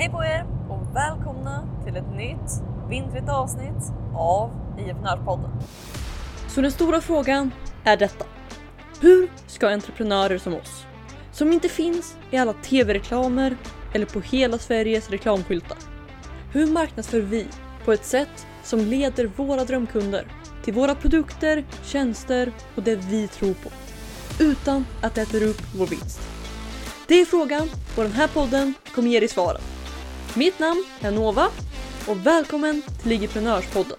Hej på er och välkomna till ett nytt vintrigt avsnitt av IFNörspodden. Så den stora frågan är detta. Hur ska entreprenörer som oss, som inte finns i alla tv-reklamer eller på hela Sveriges reklamskyltar. Hur marknadsför vi på ett sätt som leder våra drömkunder till våra produkter, tjänster och det vi tror på. Utan att det äter upp vår vinst. Det är frågan och den här podden kommer ge dig svaren. Mitt namn är Nova och välkommen till Ligiprenörspodden.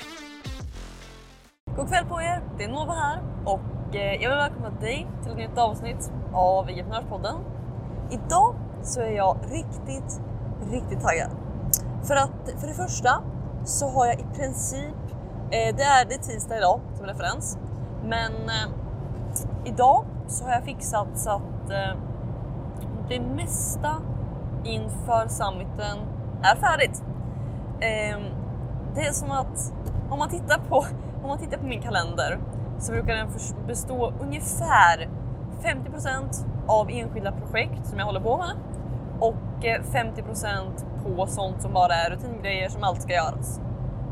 God kväll på er, det är Nova här och eh, jag vill välkomna dig till ett nytt avsnitt av IFNörspodden. Idag så är jag riktigt, riktigt taggad. För att för det första så har jag i princip, eh, det är det tisdag idag som referens, men eh, idag så har jag fixat så att det mesta inför summiten är färdigt. Ehm, det är som att om man tittar på, om man tittar på min kalender så brukar den bestå ungefär 50% av enskilda projekt som jag håller på med och eh, 50% på sånt som bara är rutingrejer som alltid ska göras.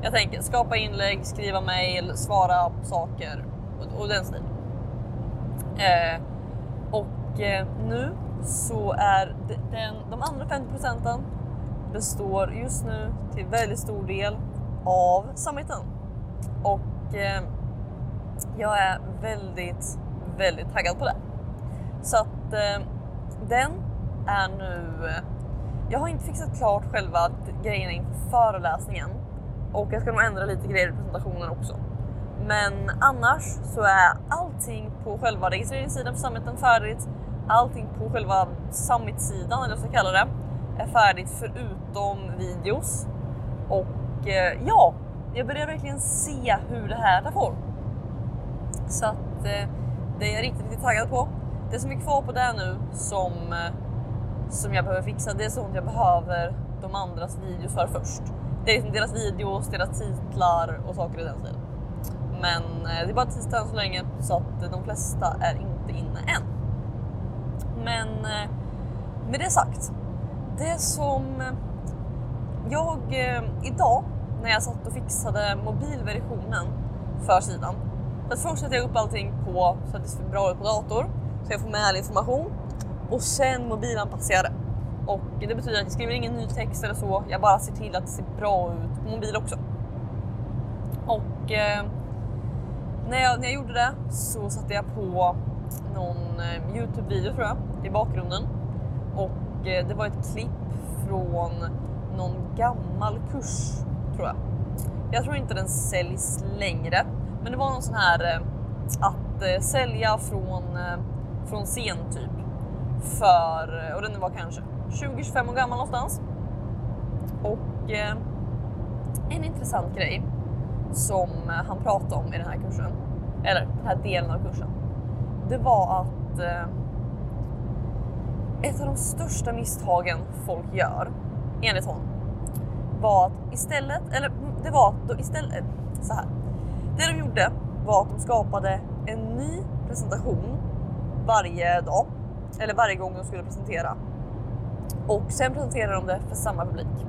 Jag tänker skapa inlägg, skriva mail, svara på saker och, och den stilen. Eh, och eh, nu så är den, de andra 50 procenten består just nu till väldigt stor del av summiten. Och eh, jag är väldigt, väldigt taggad på det. Så att eh, den är nu... eh, Jag har inte fixat klart själva grejerna inför föreläsningen och jag ska nog ändra lite grejer i presentationen också. Men annars så är allting på själva registreringssidan för summiten färdigt. Allting på själva summit-sidan, eller vad jag ska kalla det, är färdigt förutom videos. Och eh, ja, jag börjar verkligen se hur det här tar form. Så att eh, det är jag riktigt, riktigt taggad på. Det som är kvar på det nu som, eh, som jag behöver fixa, det är sånt jag behöver de andras videos för först. Det är liksom deras videos, deras titlar och saker i den stilen. Men eh, det är bara tisdag än så länge så att eh, de flesta är inte inne än. Men eh, med det sagt, det som jag eh, idag när jag satt och fixade mobilversionen för sidan. För att först sätter jag upp allting på så att det ser bra ut på dator så jag får med all information och sen mobilanpassar jag det. Och det betyder att jag skriver ingen ny text eller så. Jag bara ser till att det ser bra ut på mobil också. Och eh, när, jag, när jag gjorde det så satte jag på någon eh, Youtube-video tror jag i bakgrunden. Och Eh, det var ett klipp från någon gammal kurs tror jag. Jag tror inte den säljs längre, men det var någon sån här eh, att eh, sälja från, från scen typ. För, och den var kanske 20-25 år gammal någonstans. Och en intressant grej som han pratade om i den här kursen, eller den här delen av kursen, det var att eh, ett av de största misstagen folk gör, enligt hon, var att istället, eller mm, det var att då istället, eh, så här. Det de gjorde var att de skapade en ny presentation varje dag, eller varje gång de skulle presentera. Och sen presenterade de det för samma publik.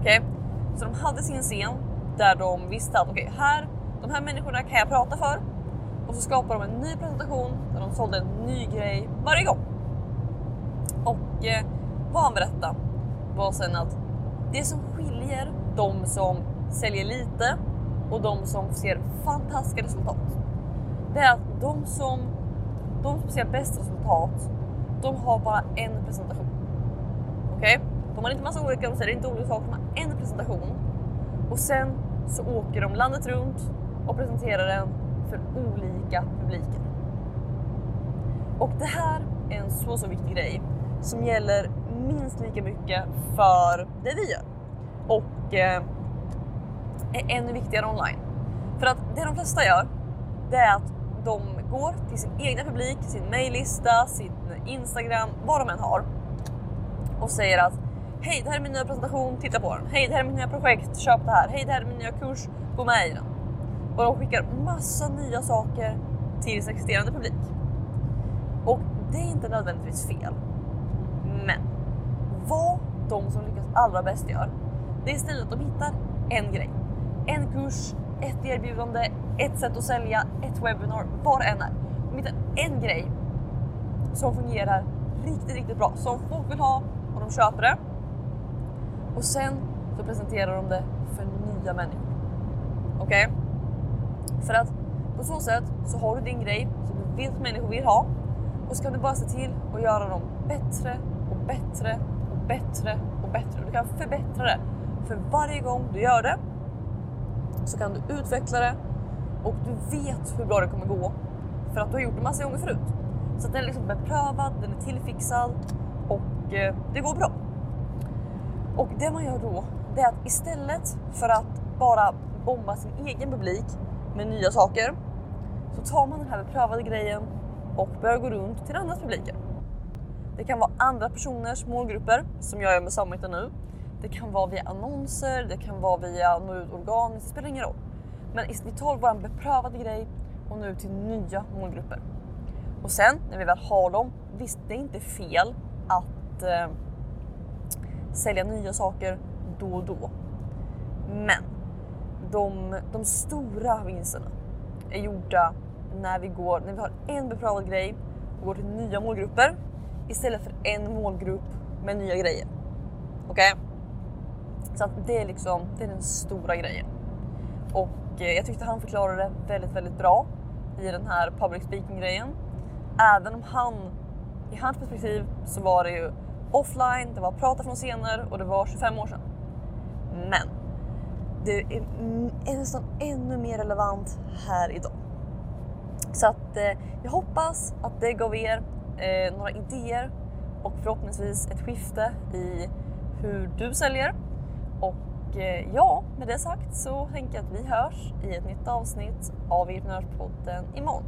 Okej? Så de hade sin scen där de visste att okej, här, de här människorna kan jag prata för. Och så skapade de en ny presentation där de sålde en ny grej varje gång. Och eh, vad han berättade var sen att det som skiljer de som säljer lite och de som ser fantastiska resultat. Det är att de som, de som ser bäst resultat, de har bara en presentation. Okej? De har inte massa olika, de säger inte olika saker, de har en presentation. Och sen så åker de landet runt och presenterar den för olika publiker. Och det här är en så, så viktig grej som gäller minst lika mycket för det vi gör. Och eh, är ännu viktigare online. För att det de flesta gör, det är att de går till sin egna publik, sin maillista, sin Instagram, vad de än har och säger att Hej, det här är min nya presentation, titta på den. Hej, det här är mitt nya projekt, köp det här. Hej, det här är min nya kurs, gå med i den. Och de skickar massa nya saker till sin existerande publik. Och det är inte nödvändigtvis fel. Men vad de som lyckas allra bäst gör. Det är istället att de hittar en grej. En kurs, ett erbjudande, ett sätt att sälja, ett webbinar, vad det än är. De hittar en grej som fungerar riktigt, riktigt bra, som folk vill ha och de köper det. Och sen så presenterar de det för nya människor. Okej? Okay? För att på så sätt så har du din grej som du vet att människor vill ha och så kan du bara se till att göra dem bättre och bättre och bättre och bättre. Du kan förbättra det för varje gång du gör det så kan du utveckla det och du vet hur bra det kommer gå för att du har gjort det massa gånger förut. Så att den är liksom beprövad, den är tillfixad och eh, det går bra. Och det man gör då, det är att istället för att bara bomba sin egen publik med nya saker så tar man den här beprövade grejen och börjar gå runt till andras publiker. Det kan vara andra personers målgrupper som jag gör med samarbeten nu. Det kan vara via annonser, det kan vara via nå ut organiskt, det spelar ingen roll. Men vi tar vår beprövade grej och nu till nya målgrupper. Och sen när vi väl har dem, visst det är inte fel att eh, sälja nya saker då och då. Men de, de stora vinsterna är gjorda när vi, går, när vi har en beprövad grej och går till nya målgrupper istället för en målgrupp med nya grejer. Okej? Okay? Så att det är liksom det är den stora grejen. Och eh, jag tyckte han förklarade det väldigt, väldigt bra i den här public speaking grejen. Även om han, i hans perspektiv så var det ju offline, det var prata från scener och det var 25 år sedan. Men det är nästan ännu mer relevant här idag. Så att eh, jag hoppas att det gav er eh, några idéer och förhoppningsvis ett skifte i hur du säljer. Och eh, ja, med det sagt så tänker jag att vi hörs i ett nytt avsnitt av Entreprenörspodden imorgon.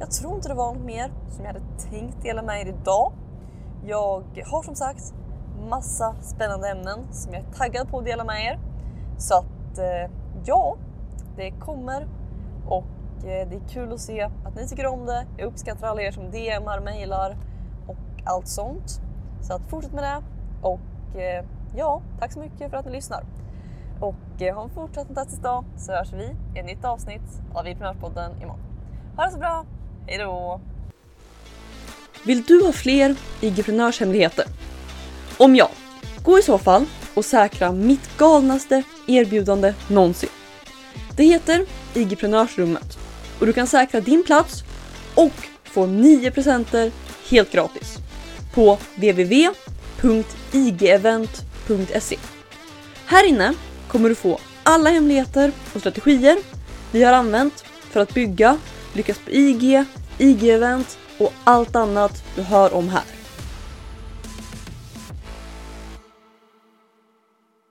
Jag tror inte det var något mer som jag hade tänkt dela med er idag. Jag har som sagt massa spännande ämnen som jag är taggad på att dela med er. Så att eh, ja, det kommer och Eh, det är kul att se att ni tycker om det. Jag uppskattar alla er som DMar, mejlar och allt sånt. Så att fortsätt med det och eh, ja, tack så mycket för att ni lyssnar. Och eh, ha en fortsatt fantastisk dag så hörs vi i ett nytt avsnitt av Entreprenörspodden imorgon. Ha det så bra! Hejdå! Vill du ha fler IG-prenörshemligheter? Om ja, gå i så fall och säkra mitt galnaste erbjudande någonsin. Det heter IG-prenörsrummet och du kan säkra din plats och få 9 presenter helt gratis på www.igevent.se. Här inne kommer du få alla hemligheter och strategier vi har använt för att bygga lyckas på IG, IG-event och allt annat du hör om här.